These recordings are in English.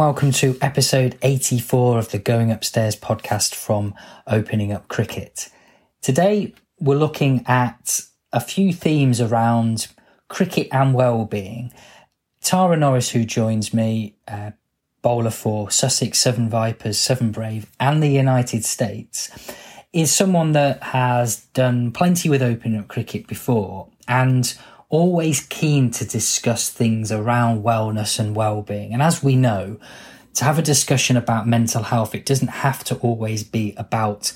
Welcome to episode 84 of the Going Upstairs podcast from Opening Up Cricket. Today we're looking at a few themes around cricket and well-being. Tara Norris, who joins me, uh, bowler for Sussex, Southern Vipers, Southern Brave, and the United States, is someone that has done plenty with opening up cricket before and always keen to discuss things around wellness and well-being. And as we know, to have a discussion about mental health, it doesn't have to always be about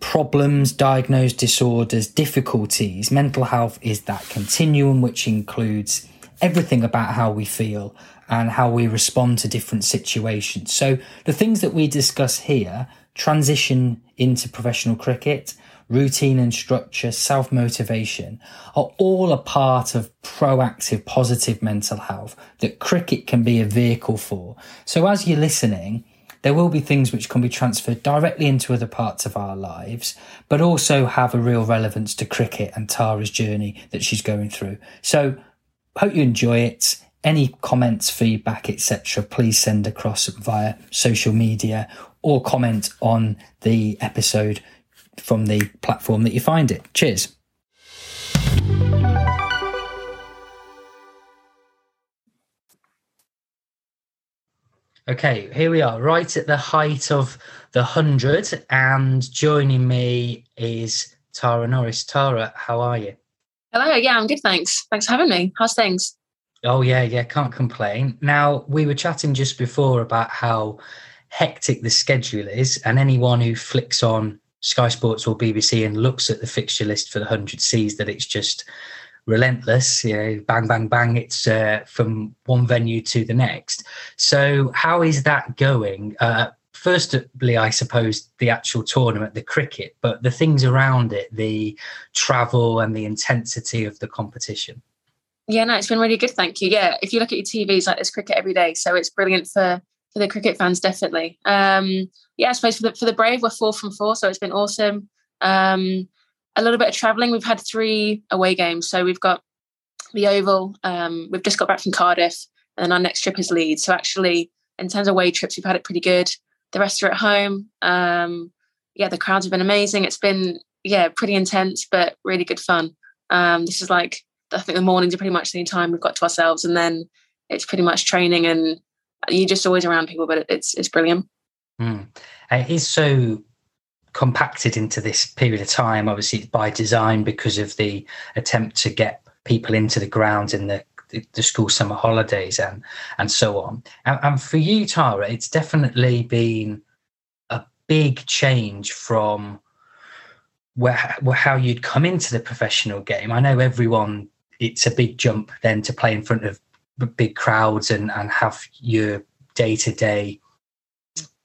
problems, diagnosed disorders, difficulties. Mental health is that continuum which includes everything about how we feel and how we respond to different situations. So the things that we discuss here transition into professional cricket routine and structure, self motivation are all a part of proactive, positive mental health that cricket can be a vehicle for. So as you're listening, there will be things which can be transferred directly into other parts of our lives, but also have a real relevance to cricket and Tara's journey that she's going through. So hope you enjoy it. Any comments, feedback, etc., please send across via social media or comment on the episode from the platform that you find it. Cheers. Okay, here we are, right at the height of the 100, and joining me is Tara Norris. Tara, how are you? Hello, yeah, I'm good, thanks. Thanks for having me. How's things? Oh, yeah, yeah, can't complain. Now, we were chatting just before about how hectic the schedule is, and anyone who flicks on Sky Sports or BBC and looks at the fixture list for the 100 sees that it's just relentless. You know, bang, bang, bang. It's uh, from one venue to the next. So, how is that going? Uh, firstly, I suppose the actual tournament, the cricket, but the things around it, the travel and the intensity of the competition. Yeah, no, it's been really good. Thank you. Yeah, if you look at your TVs, like there's cricket every day, so it's brilliant for for the cricket fans, definitely. Um, yeah, I suppose for the for the Brave, we're four from four, so it's been awesome. Um, a little bit of travelling. We've had three away games, so we've got the Oval. Um, we've just got back from Cardiff, and then our next trip is Leeds. So actually, in terms of away trips, we've had it pretty good. The rest are at home. Um, yeah, the crowds have been amazing. It's been yeah pretty intense, but really good fun. Um, this is like I think the mornings are pretty much the time we've got to ourselves, and then it's pretty much training and you're just always around people, but it's it's brilliant. Mm. It is so compacted into this period of time. Obviously, by design because of the attempt to get people into the grounds in the the school summer holidays and and so on. And, and for you, Tara, it's definitely been a big change from where, where how you'd come into the professional game. I know everyone. It's a big jump then to play in front of big crowds and and have your day to day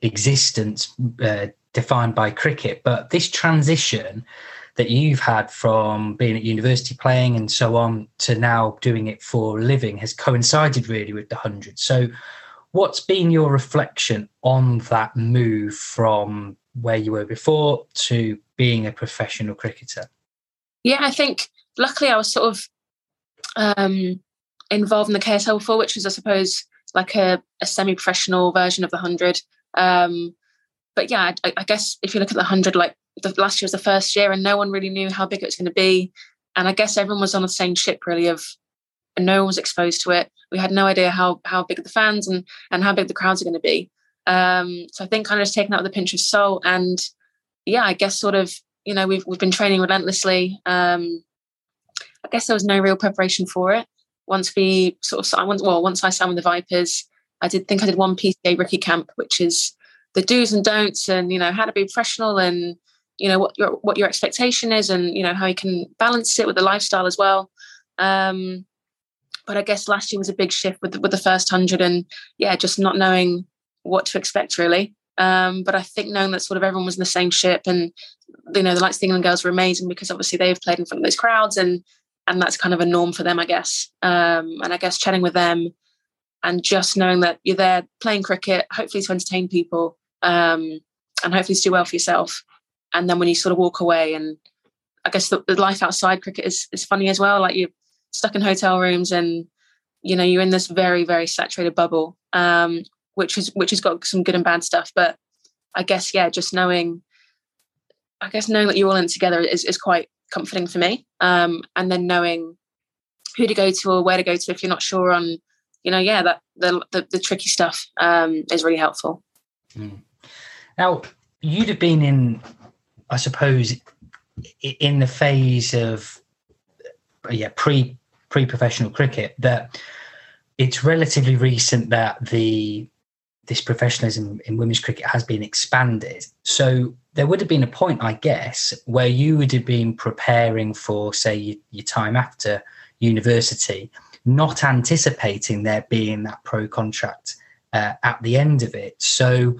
existence uh, defined by cricket. But this transition that you've had from being at university playing and so on to now doing it for a living has coincided really with the hundred. So, what's been your reflection on that move from where you were before to being a professional cricketer? Yeah, I think luckily I was sort of um, involved in the KSL before, which was, I suppose, like a, a semi-professional version of the hundred. Um, but yeah, I, I, guess if you look at the hundred, like the last year was the first year, and no one really knew how big it was going to be. And I guess everyone was on the same ship, really, of no one was exposed to it. We had no idea how how big the fans and and how big the crowds are going to be. Um, so I think kind of just taking that with a pinch of salt, and yeah, I guess sort of you know we've we've been training relentlessly. Um, I guess there was no real preparation for it once we sort of once well once I signed with the Vipers, I did think I did one PCA rookie camp, which is the do's and don'ts, and you know how to be professional, and you know what your what your expectation is, and you know how you can balance it with the lifestyle as well. Um, but I guess last year was a big shift with the, with the first hundred, and yeah, just not knowing what to expect really. Um, but I think knowing that sort of everyone was in the same ship, and you know the Lights of the England girls were amazing because obviously they've played in front of those crowds, and and that's kind of a norm for them, I guess. Um, and I guess chatting with them and just knowing that you're there playing cricket, hopefully to entertain people, um, and hopefully to do well for yourself. And then when you sort of walk away, and I guess the, the life outside cricket is is funny as well. Like you're stuck in hotel rooms, and you know you're in this very very saturated bubble. Um, which is which has got some good and bad stuff. But I guess yeah, just knowing, I guess knowing that you're all in together is is quite comforting for me. Um, and then knowing who to go to or where to go to if you're not sure on, you know, yeah, that the the, the tricky stuff um, is really helpful. Mm. Now you'd have been in, I suppose, in the phase of yeah pre pre professional cricket that it's relatively recent that the this professionalism in women's cricket has been expanded. So there would have been a point, I guess, where you would have been preparing for, say, your, time after university, not anticipating there being that pro contract uh, at the end of it. So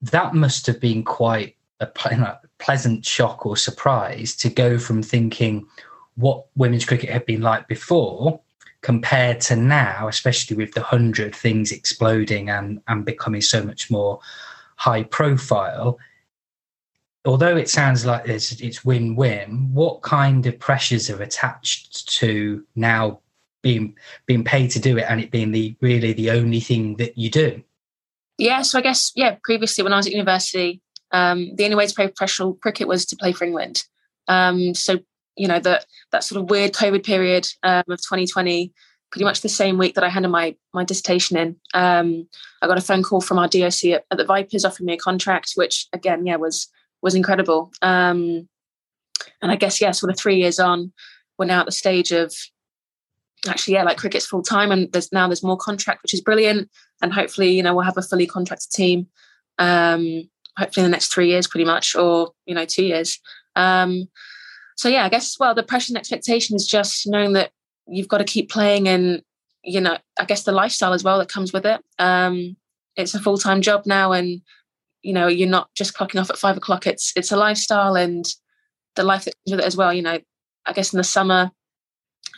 that must have been quite a pleasant shock or surprise to go from thinking what women's cricket had been like before compared to now, especially with the hundred things exploding and, and becoming so much more high profile. Although it sounds like it's, it's win-win, what kind of pressures are attached to now being being paid to do it and it being the really the only thing that you do? Yeah, so I guess yeah. Previously, when I was at university, um, the only way to play professional cricket was to play for England. Um, so you know that that sort of weird COVID period um, of 2020, pretty much the same week that I handed my my dissertation in, um, I got a phone call from our DOC at, at, the Vipers offering me a contract, which again, yeah, was was incredible. Um, and I guess yeah, sort of three years on, we're now at the stage of actually yeah, like cricket's full time, and there's now there's more contract, which is brilliant, and hopefully you know we'll have a fully contracted team. Um, hopefully in the next three years, pretty much, or you know two years. Um, so yeah, I guess well, the pressure and expectation is just knowing that you've got to keep playing, and you know, I guess the lifestyle as well that comes with it. Um, it's a full time job now, and you know, you're not just clocking off at five o'clock. It's it's a lifestyle and the life that comes with it as well. You know, I guess in the summer,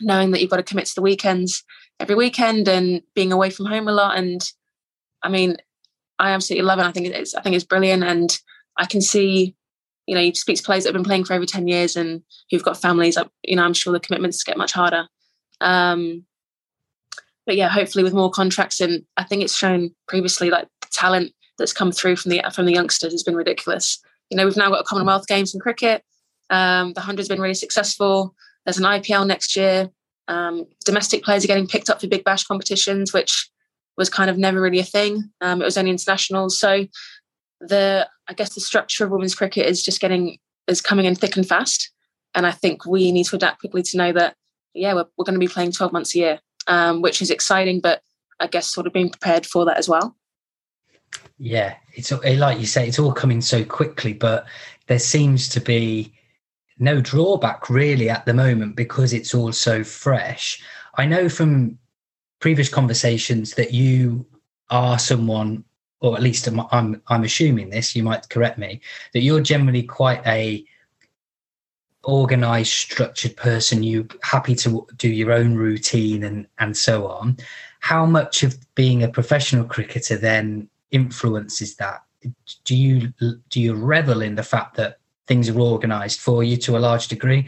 knowing that you've got to commit to the weekends every weekend and being away from home a lot, and I mean, I absolutely love it. I think it's I think it's brilliant, and I can see you know, you speak to players that have been playing for over 10 years and who've got families, you know, I'm sure the commitments get much harder. Um, but yeah, hopefully with more contracts and I think it's shown previously like the talent that's come through from the from the youngsters has been ridiculous. You know, we've now got a Commonwealth Games in cricket. Um, the hundred's been really successful. There's an IPL next year. Um, domestic players are getting picked up for big bash competitions, which was kind of never really a thing. Um, it was only internationals. So the I guess the structure of women's cricket is just getting is coming in thick and fast, and I think we need to adapt quickly to know that yeah we're, we're going to be playing twelve months a year, um, which is exciting, but I guess sort of being prepared for that as well. Yeah, it's like you say, it's all coming so quickly, but there seems to be no drawback really at the moment because it's all so fresh. I know from previous conversations that you are someone or at least I'm, I'm, I'm assuming this. You might correct me that you're generally quite a organized, structured person. You happy to do your own routine and and so on. How much of being a professional cricketer then influences that? Do you do you revel in the fact that things are organized for you to a large degree?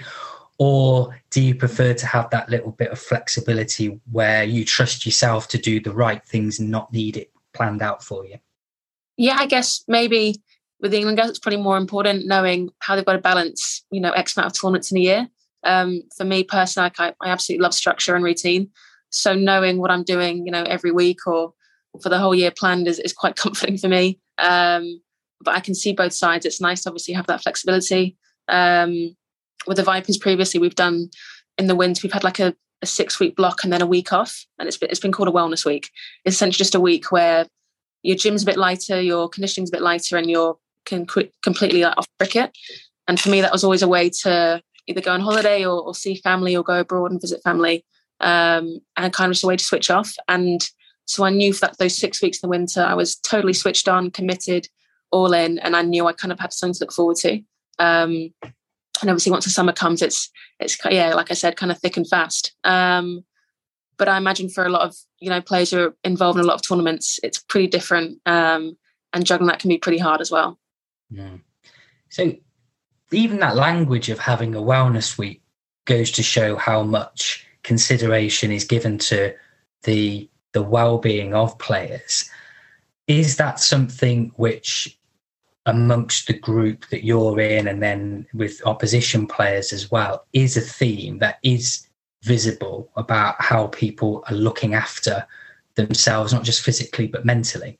Or do you prefer to have that little bit of flexibility where you trust yourself to do the right things and not need it planned out for you? Yeah, I guess maybe with the England girls, it's probably more important knowing how they've got to balance, you know, X amount of tournaments in a year. Um, for me personally, I, I absolutely love structure and routine. So knowing what I'm doing, you know, every week or for the whole year planned is, is quite comforting for me. Um, but I can see both sides. It's nice obviously have that flexibility. Um, with the Vipers previously, we've done in the winter, we've had like a a six week block and then a week off, and it's been, it's been called a wellness week. It's essentially just a week where your gym's a bit lighter, your conditioning's a bit lighter, and you're can completely off cricket. And for me, that was always a way to either go on holiday or, or see family or go abroad and visit family, um, and kind of just a way to switch off. And so I knew for that those six weeks in the winter, I was totally switched on, committed, all in, and I knew I kind of had something to look forward to. Um, and obviously once the summer comes it's it's yeah like i said kind of thick and fast um, but i imagine for a lot of you know players who are involved in a lot of tournaments it's pretty different um, and juggling that can be pretty hard as well yeah. so even that language of having a wellness week goes to show how much consideration is given to the the well-being of players. Is that something which amongst the group that you're in and then with opposition players as well is a theme that is visible about how people are looking after themselves not just physically but mentally?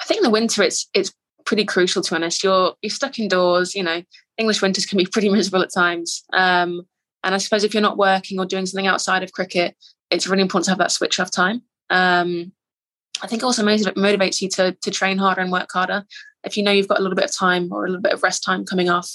I think in the winter it's it's pretty crucial to honest. You're you're stuck indoors you know english winters can be pretty miserable at times. Um, and i suppose if you're not working or doing something outside of cricket it's really important to have that switch off time um, I think also motivates you to to train harder and work harder. If you know you've got a little bit of time or a little bit of rest time coming off,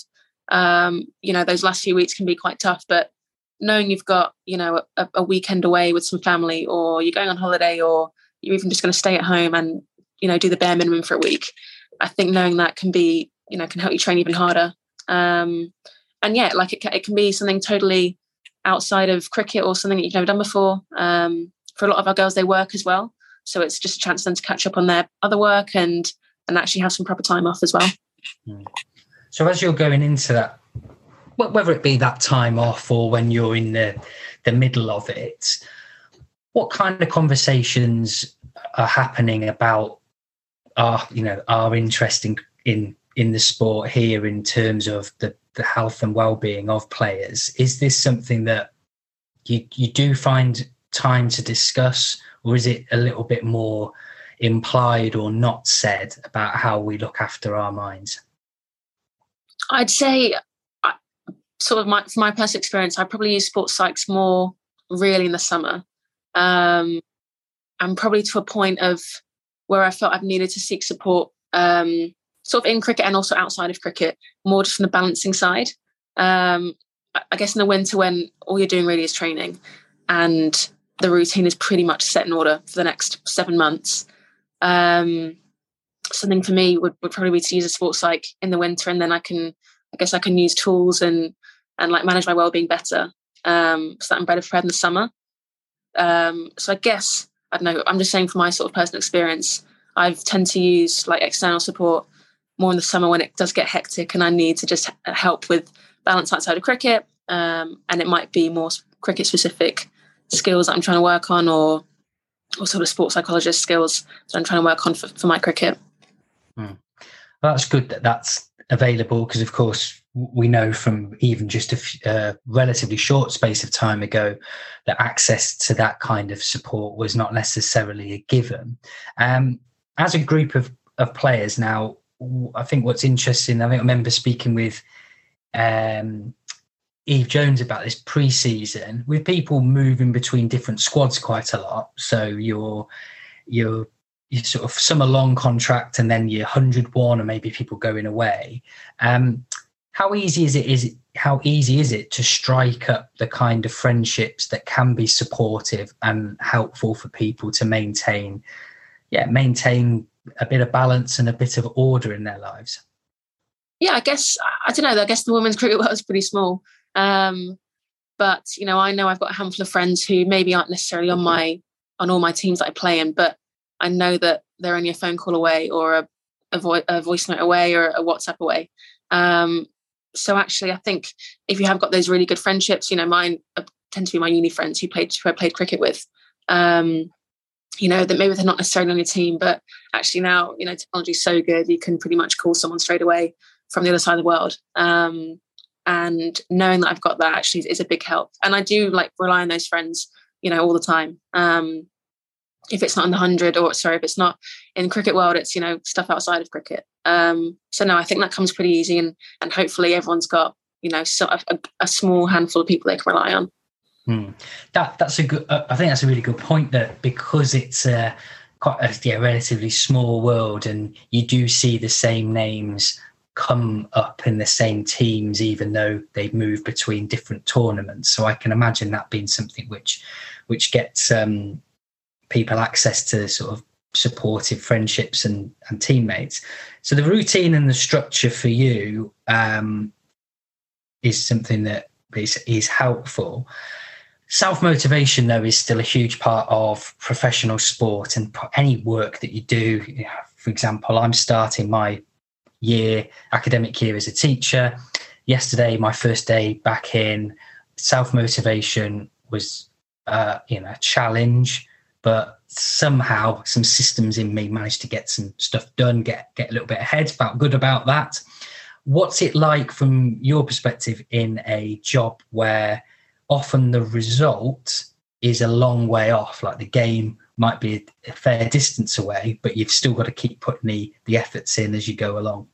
um, you know those last few weeks can be quite tough. But knowing you've got you know a, a weekend away with some family, or you're going on holiday, or you're even just going to stay at home and you know do the bare minimum for a week, I think knowing that can be you know can help you train even harder. Um, and yeah, like it, it can be something totally outside of cricket or something that you've never done before. Um, for a lot of our girls, they work as well. So it's just a chance for them to catch up on their other work and and actually have some proper time off as well. Hmm. So as you're going into that, whether it be that time off or when you're in the the middle of it, what kind of conversations are happening about our you know our interest in in in the sport here in terms of the the health and well-being of players is this something that you you do find time to discuss or is it a little bit more implied or not said about how we look after our minds? I'd say, sort of my, from my personal experience, I probably use sports psychs more really in the summer, um, and probably to a point of where I felt I've needed to seek support, um, sort of in cricket and also outside of cricket, more just from the balancing side. Um, I guess in the winter when all you're doing really is training, and the routine is pretty much set in order for the next seven months. Um, something for me would, would probably be to use a sports psych in the winter, and then I can, I guess, I can use tools and and like manage my well-being better. Um, so that I'm better prepared in the summer. Um, so I guess I don't know. I'm just saying from my sort of personal experience, I've tend to use like external support more in the summer when it does get hectic and I need to just help with balance outside of cricket. Um, and it might be more cricket specific skills that I'm trying to work on or or sort of sports psychologist skills that I'm trying to work on for, for my cricket. Hmm. Well, that's good that that's available because, of course, we know from even just a f- uh, relatively short space of time ago that access to that kind of support was not necessarily a given. Um, as a group of, of players now, I think what's interesting, I think I remember speaking with um, Eve Jones about this pre-season with people moving between different squads quite a lot. So you're you're you sort of summer long contract and then your hundred one, or maybe people going away. Um, how easy is it? Is it how easy is it to strike up the kind of friendships that can be supportive and helpful for people to maintain, yeah, maintain a bit of balance and a bit of order in their lives? Yeah, I guess I don't know. I guess the women's cricket world is pretty small. Um, but you know, I know I've got a handful of friends who maybe aren't necessarily on my on all my teams that I play in, but I know that they're only a phone call away or a, a, vo- a voice note away or a WhatsApp away. Um, so actually, I think if you have got those really good friendships, you know, mine uh, tend to be my uni friends who played who I played cricket with. Um, you know that maybe they're not necessarily on your team, but actually now you know technology's so good you can pretty much call someone straight away from the other side of the world. Um, and knowing that I've got that actually is, a big help. And I do like rely on those friends, you know, all the time. Um, if it's not in the hundred, or sorry, if it's not in cricket world, it's you know stuff outside of cricket. Um, so no, I think that comes pretty easy, and and hopefully everyone's got you know so a, a small handful of people they can rely on. Hmm. That that's a good. Uh, I think that's a really good point. That because it's a quite a yeah, relatively small world, and you do see the same names come up in the same teams, even though they move between different tournaments. So I can imagine that being something which which gets um, people access to sort of supportive friendships and, and teammates. So the routine and the structure for you um, is something that is, is helpful. Self motivation, though, is still a huge part of professional sport and any work that you do. For example, I'm starting my year, academic year as a teacher. Yesterday, my first day back in, self motivation was, uh, you know, a challenge, but somehow some systems in me managed to get some stuff done, get get a little bit ahead, felt good about that. What's it like from your perspective in a job where often the result is a long way off, like the game might be a fair distance away, but you've still got to keep putting the, the efforts in as you go along?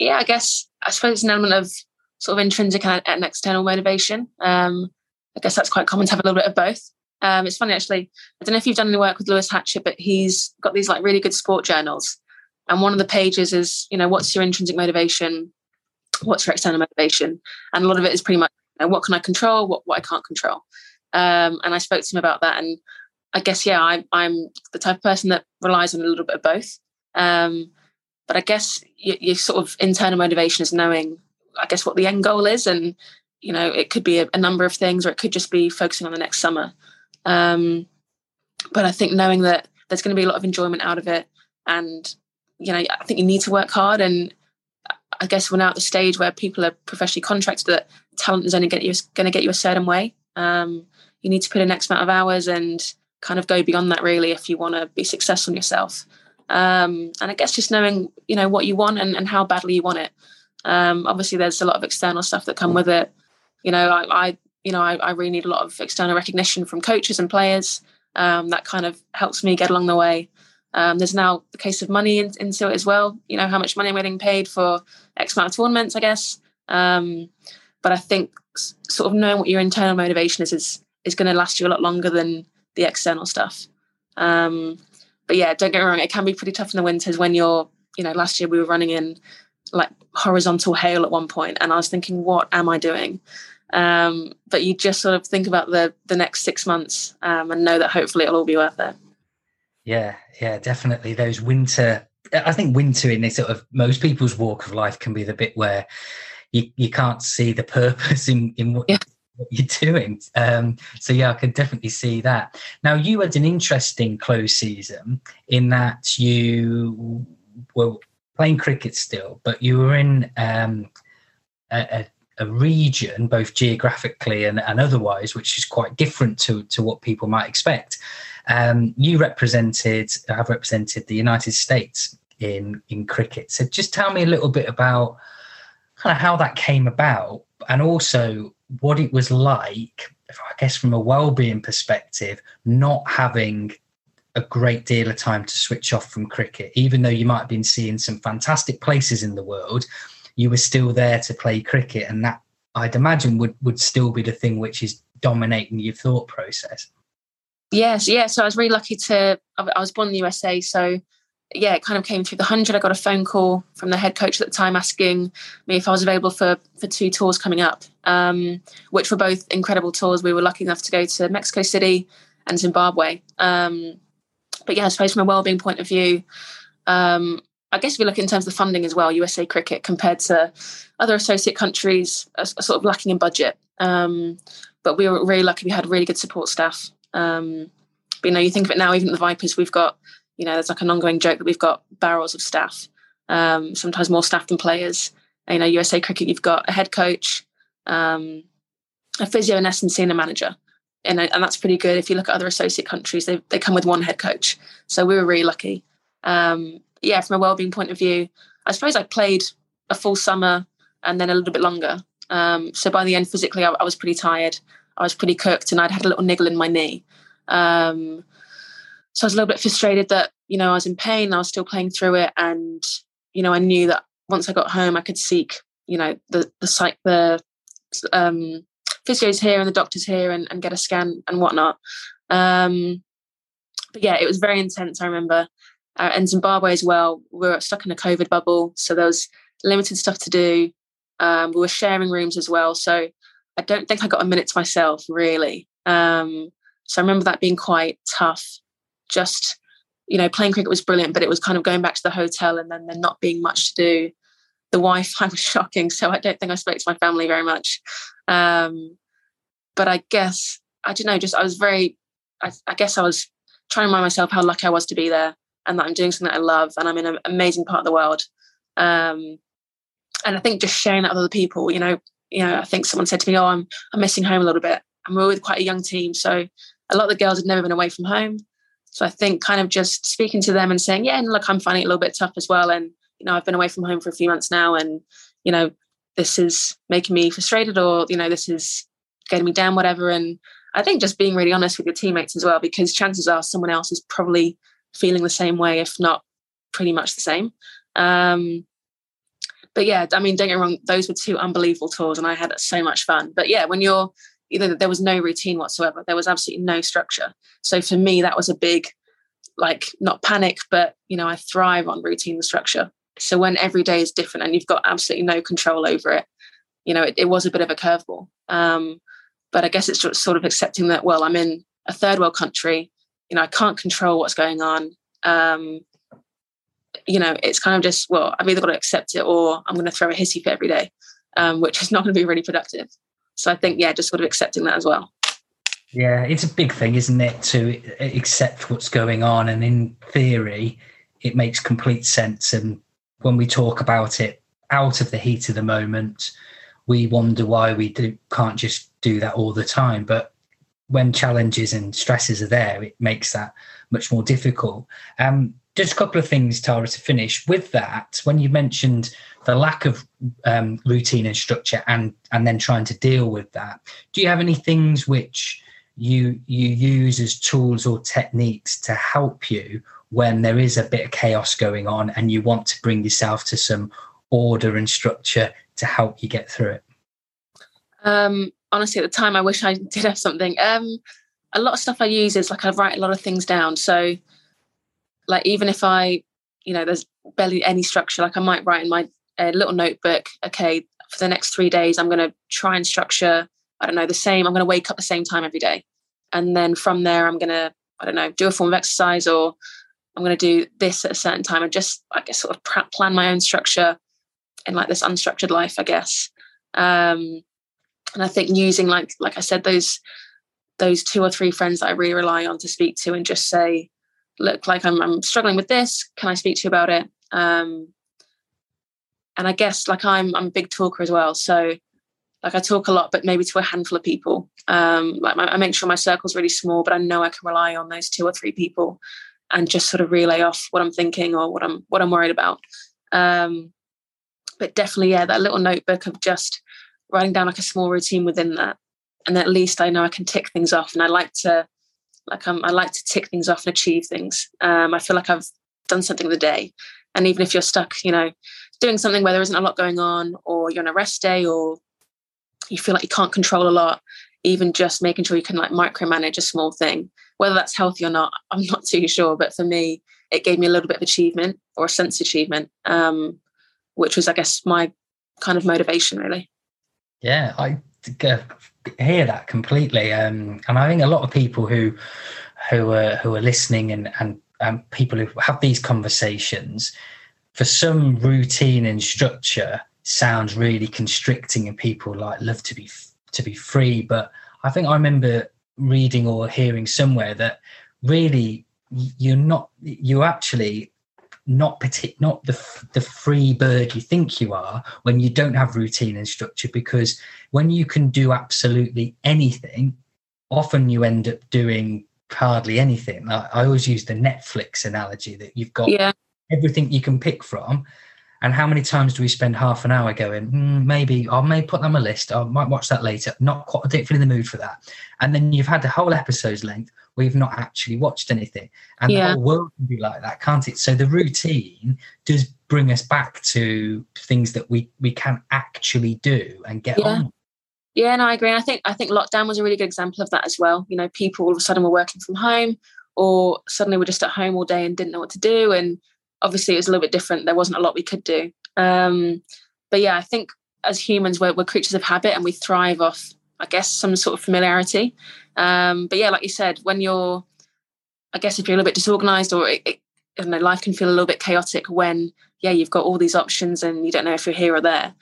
Yeah, I guess I suppose it's an element of sort of intrinsic and external motivation. Um, I guess that's quite common to have a little bit of both. Um, it's funny actually. I don't know if you've done any work with Lewis Hatchett, but he's got these like really good sport journals, and one of the pages is you know what's your intrinsic motivation, what's your external motivation, and a lot of it is pretty much you know, what can I control, what what I can't control. Um, and I spoke to him about that, and I guess yeah, I, I'm the type of person that relies on a little bit of both. Um, but I guess your, your, sort of internal motivation is knowing, I guess, what the end goal is, and you know, it could be a, a number of things, or it could just be focusing on the next summer. Um, but I think knowing that there's going to be a lot of enjoyment out of it, and you know, I think you need to work hard. And I guess we're now at the stage where people are professionally contracted that talent is only going to get you a certain way. Um, you need to put in X amount of hours and kind of go beyond that really if you want to be successful in yourself. Um, and I guess just knowing, you know, what you want and, and how badly you want it. Um, obviously, there's a lot of external stuff that come with it. You know, I, I you know, I, I, really need a lot of external recognition from coaches and players. Um, that kind of helps me get along the way. Um, there's now the case of money in, into it as well. You know, how much money I'm getting paid for X amount of tournaments, I guess. Um, but I think sort of knowing what your internal motivation is is, is going to last you a lot longer than the external stuff. Um, but yeah, don't get me wrong, it can be pretty tough in the winters when you're, you know, last year we were running in like horizontal hail at one point, and I was thinking, what am I doing? Um, but you just sort of think about the the next six months um, and know that hopefully it'll all be worth it. Yeah, yeah, definitely. Those winter, I think winter in this sort of most people's walk of life can be the bit where you, you can't see the purpose in in what, yeah what you're doing. Um, so yeah, I can definitely see that. Now you had an interesting close season in that you were playing cricket still, but you were in um, a, a, region, both geographically and, and, otherwise, which is quite different to to what people might expect. Um, you represented, have represented the United States in in cricket. So just tell me a little bit about kind of how that came about, and also what it was like, I guess, from a well-being perspective, not having a great deal of time to switch off from cricket, even though you might have been seeing some fantastic places in the world, you were still there to play cricket, and that I'd imagine would would still be the thing which is dominating your thought process. Yes, yeah. So I was really lucky to. I was born in the USA, so yeah, it kind of came through the hundred. I got a phone call from the head coach at the time asking me if I was available for for two tours coming up, um, which were both incredible tours. We were lucky enough to go to Mexico City and Zimbabwe. Um, but yeah, I suppose from a well-being point of view, um, I guess if you look in terms of funding as well, USA Cricket compared to other associate countries are, are sort of lacking in budget. Um, but we were really lucky; we had really good support staff. Um, but you know, you think of it now, even the Vipers, we've got you know, there's like an ongoing joke that we've got barrels of staff, um, sometimes more staff than players. You know, USA Cricket, you've got a head coach, um, a physio, and a manager. And, and that's pretty good. If you look at other associate countries, they, they come with one head coach. So we were really lucky. Um, yeah, from a well-being point of view, I suppose I played a full summer and then a little bit longer. Um, so by the end, physically, I, I, was pretty tired. I was pretty cooked, and I'd had a little niggle in my knee. Um, so I was a little bit frustrated that, you know, I was in pain, I was still playing through it. And, you know, I knew that once I got home, I could seek, you know, the, the psych, the, um, physios here and the doctors here and, and get a scan and whatnot. Um, but yeah, it was very intense. I remember, uh, and Zimbabwe as well. We were stuck in a COVID bubble, so there was limited stuff to do. Um, we were sharing rooms as well, so I don't think I got a minute to myself really. Um, so I remember that being quite tough just you know playing cricket was brilliant but it was kind of going back to the hotel and then there not being much to do. The wi-fi was shocking so i don't think i spoke to my family very much. Um, but i guess i don't know just i was very I, I, guess i was trying to remind myself how lucky i was to be there and that i'm doing something that i love and i'm in an amazing part of the world. Um, and i think just sharing that with other people you know you know i think someone said to me oh i'm i'm missing home a little bit. And we we're with quite a young team. So a lot of the girls had never been away from home So I think kind of just speaking to them and saying, yeah, and look, I'm finding it a little bit tough as well. And, you know, I've been away from home for a few months now and, you know, this is making me frustrated or, you know, this is getting me down, whatever. And I think just being really honest with your teammates as well, because chances are someone else is probably feeling the same way, if not pretty much the same. Um, but yeah, I mean, don't get wrong, those were two unbelievable tours and I had so much fun. But yeah, when you're either there was no routine whatsoever, there was absolutely no structure. So for me, that was a big, like, not panic, but you know, I thrive on routine and structure. So when every day is different and you've got absolutely no control over it, you know, it, it was a bit of a curveball. Um, but I guess it's just sort of accepting that, well, I'm in a third world country, you know, I can't control what's going on. Um, you know, it's kind of just, well, I've either got to accept it or I'm going to throw a hissy fit every day, um, which is not going to be really productive. So I think, yeah, just sort of accepting that as well. Yeah, it's a big thing, isn't it, to accept what's going on. And in theory, it makes complete sense. And when we talk about it out of the heat of the moment, we wonder why we do, can't just do that all the time. But when challenges and stresses are there, it makes that much more difficult. Um, just a couple of things, Tara, to finish with that. When you mentioned the lack of um, routine and structure, and and then trying to deal with that, do you have any things which you you use as tools or techniques to help you when there is a bit of chaos going on, and you want to bring yourself to some order and structure to help you get through it? Um, honestly, at the time, I wish I did have something. Um, a lot of stuff I use is like I write a lot of things down. So like even if I, you know, there's barely any structure, like I might write in my uh, little notebook, okay, for the next three days, I'm going to try and structure, I don't know, the same, I'm going to wake up the same time every day. And then from there, I'm going to, I don't know, do a form of exercise or I'm going to do this at a certain time and just, I guess, sort of plan my own structure in like this unstructured life, I guess. Um, and I think using like, like I said, those, those two or three friends that I really rely on to speak to and just say, look like I'm, I'm struggling with this. Can i speak to you about it? Um, and i guess like i'm i'm a big talker as well. So like i talk a lot but maybe to a handful of people. Um, like my, i make sure my circle's really small but i know i can rely on those two or three people and just sort of relay off what i'm thinking or what i'm what i'm worried about. Um, but definitely yeah that little notebook of just writing down like a small routine within that. And at least i know i can tick things off and i like to like I'm, I like to tick things off and achieve things. Um, I feel like I've done something of the day. And even if you're stuck, you know, doing something where there isn't a lot going on, or you're on a rest day, or you feel like you can't control a lot, even just making sure you can like micromanage a small thing, whether that's healthy or not, I'm not too sure. But for me, it gave me a little bit of achievement or a sense of achievement, um, which was, I guess, my kind of motivation, really. Yeah, I hear that completely, um, and I think a lot of people who who are who are listening and and um, people who have these conversations, for some routine and structure sounds really constricting, and people like love to be to be free. But I think I remember reading or hearing somewhere that really you're not you actually not partic- not the the free bird you think you are when you don't have routine and structure because when you can do absolutely anything often you end up doing hardly anything i, I always use the netflix analogy that you've got yeah. everything you can pick from and how many times do we spend half an hour going, mm, maybe I may put on my list. I might watch that later. Not quite, I don't feel in the mood for that. And then you've had the whole episode's length where you've not actually watched anything. And yeah. the whole world can be like that, can't it? So the routine does bring us back to things that we we can actually do and get yeah. on. Yeah, and no, I agree. I think I think lockdown was a really good example of that as well. You know, people all of a sudden were working from home or suddenly were just at home all day and didn't know what to do. And obviously it was a little bit different. There wasn't a lot we could do. Um, but yeah, I think as humans, we're, we're, creatures of habit and we thrive off, I guess, some sort of familiarity. Um, but yeah, like you said, when you're, I guess, if you're a little bit disorganized or it, it, I know, life can feel a little bit chaotic when, yeah, you've got all these options and you don't know if you're here or there.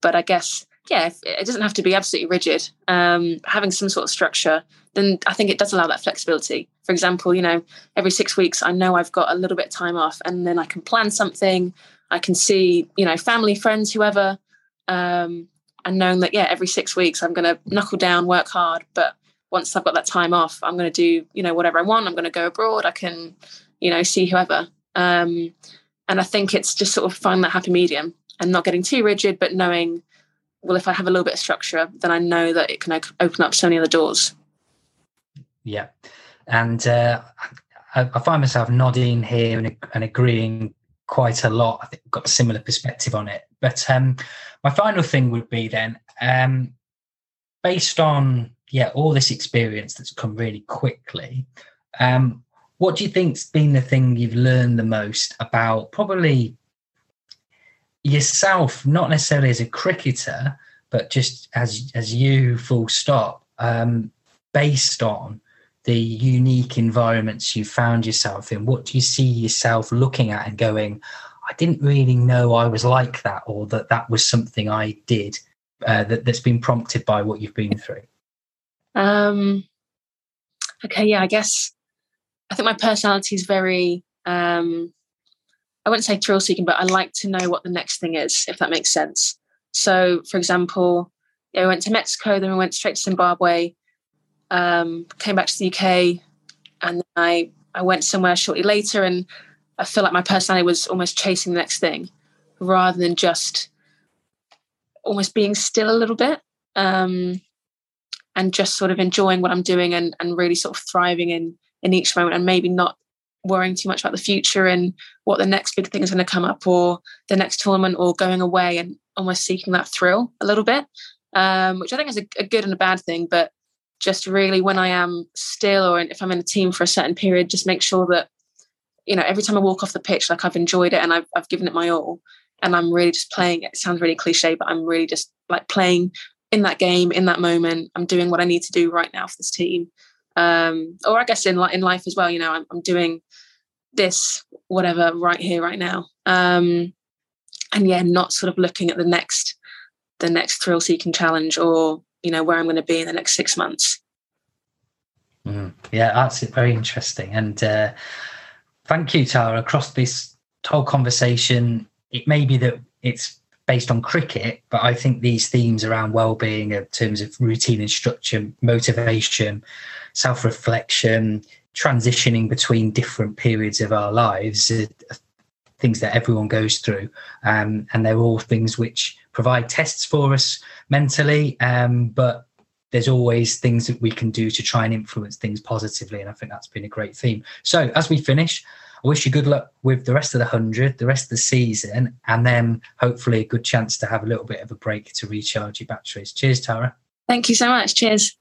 But I guess, yeah, it doesn't have to be absolutely rigid. Um, having some sort of structure, then I think it does allow that flexibility. For example, you know, every six weeks, I know I've got a little bit of time off and then I can plan something. I can see, you know, family, friends, whoever, um, and knowing that, yeah, every six weeks I'm going to knuckle down, work hard. But once I've got that time off, I'm going to do, you know, whatever I want. I'm going to go abroad. I can, you know, see whoever. Um, and I think it's just sort of finding that happy medium and not getting too rigid, but knowing, well, if I have a little bit of structure, then I know that it can open up so many other doors. Yeah. And uh, I, I, find myself nodding here and, and, agreeing quite a lot. I think I've got a similar perspective on it. But um, my final thing would be then, um, based on yeah, all this experience that's come really quickly. Um, what do you think's been the thing you've learned the most about probably yourself, not necessarily as a cricketer, but just as as you, full stop, um, based on the unique environments you found yourself in? What do you see yourself looking at and going, I didn't really know I was like that, or that that was something I did uh, that, that's been prompted by what you've been through? Um, okay, yeah, I guess I think my personality is very, um, I wouldn't say thrill seeking, but I like to know what the next thing is, if that makes sense. So, for example, yeah, we went to Mexico, then we went straight to Zimbabwe, um, came back to the UK, and I I went somewhere shortly later, and I feel like my personality was almost chasing the next thing, rather than just almost being still a little bit. Um, and just sort of enjoying what I'm doing and, and really sort of thriving in in each moment and maybe not worrying too much about the future and what the next big thing is going to come up or the next tournament or going away and almost seeking that thrill a little bit, um, which I think is a, a, good and a bad thing. But just really when I am still or if I'm in a team for a certain period, just make sure that, you know, every time I walk off the pitch, like I've enjoyed it and I've, I've given it my all and I'm really just playing it. Sounds really cliche, but I'm really just like playing in that game, in that moment. I'm doing what I need to do right now for this team. Um, or I guess in in life as well. You know, I'm, I'm doing this whatever right here, right now. Um, and yeah, not sort of looking at the next the next thrill seeking challenge or you know where I'm going to be in the next six months. Mm, yeah, that's very interesting. And uh, thank you, Tara. Across this whole conversation, it may be that it's based on cricket, but I think these themes around well-being in terms of routine and structure, motivation, self-reflection, transitioning between different periods of our lives are things that everyone goes through, um, and they're all things which provide tests for us mentally, um, but there's always things that we can do to try and influence things positively, and I think that's been a great theme. So as we finish, I wish you good luck with the rest of the 100, the rest of the season, and then hopefully a good chance to have a little bit of a break to recharge your batteries. Cheers, Tara. Thank you so much. Cheers.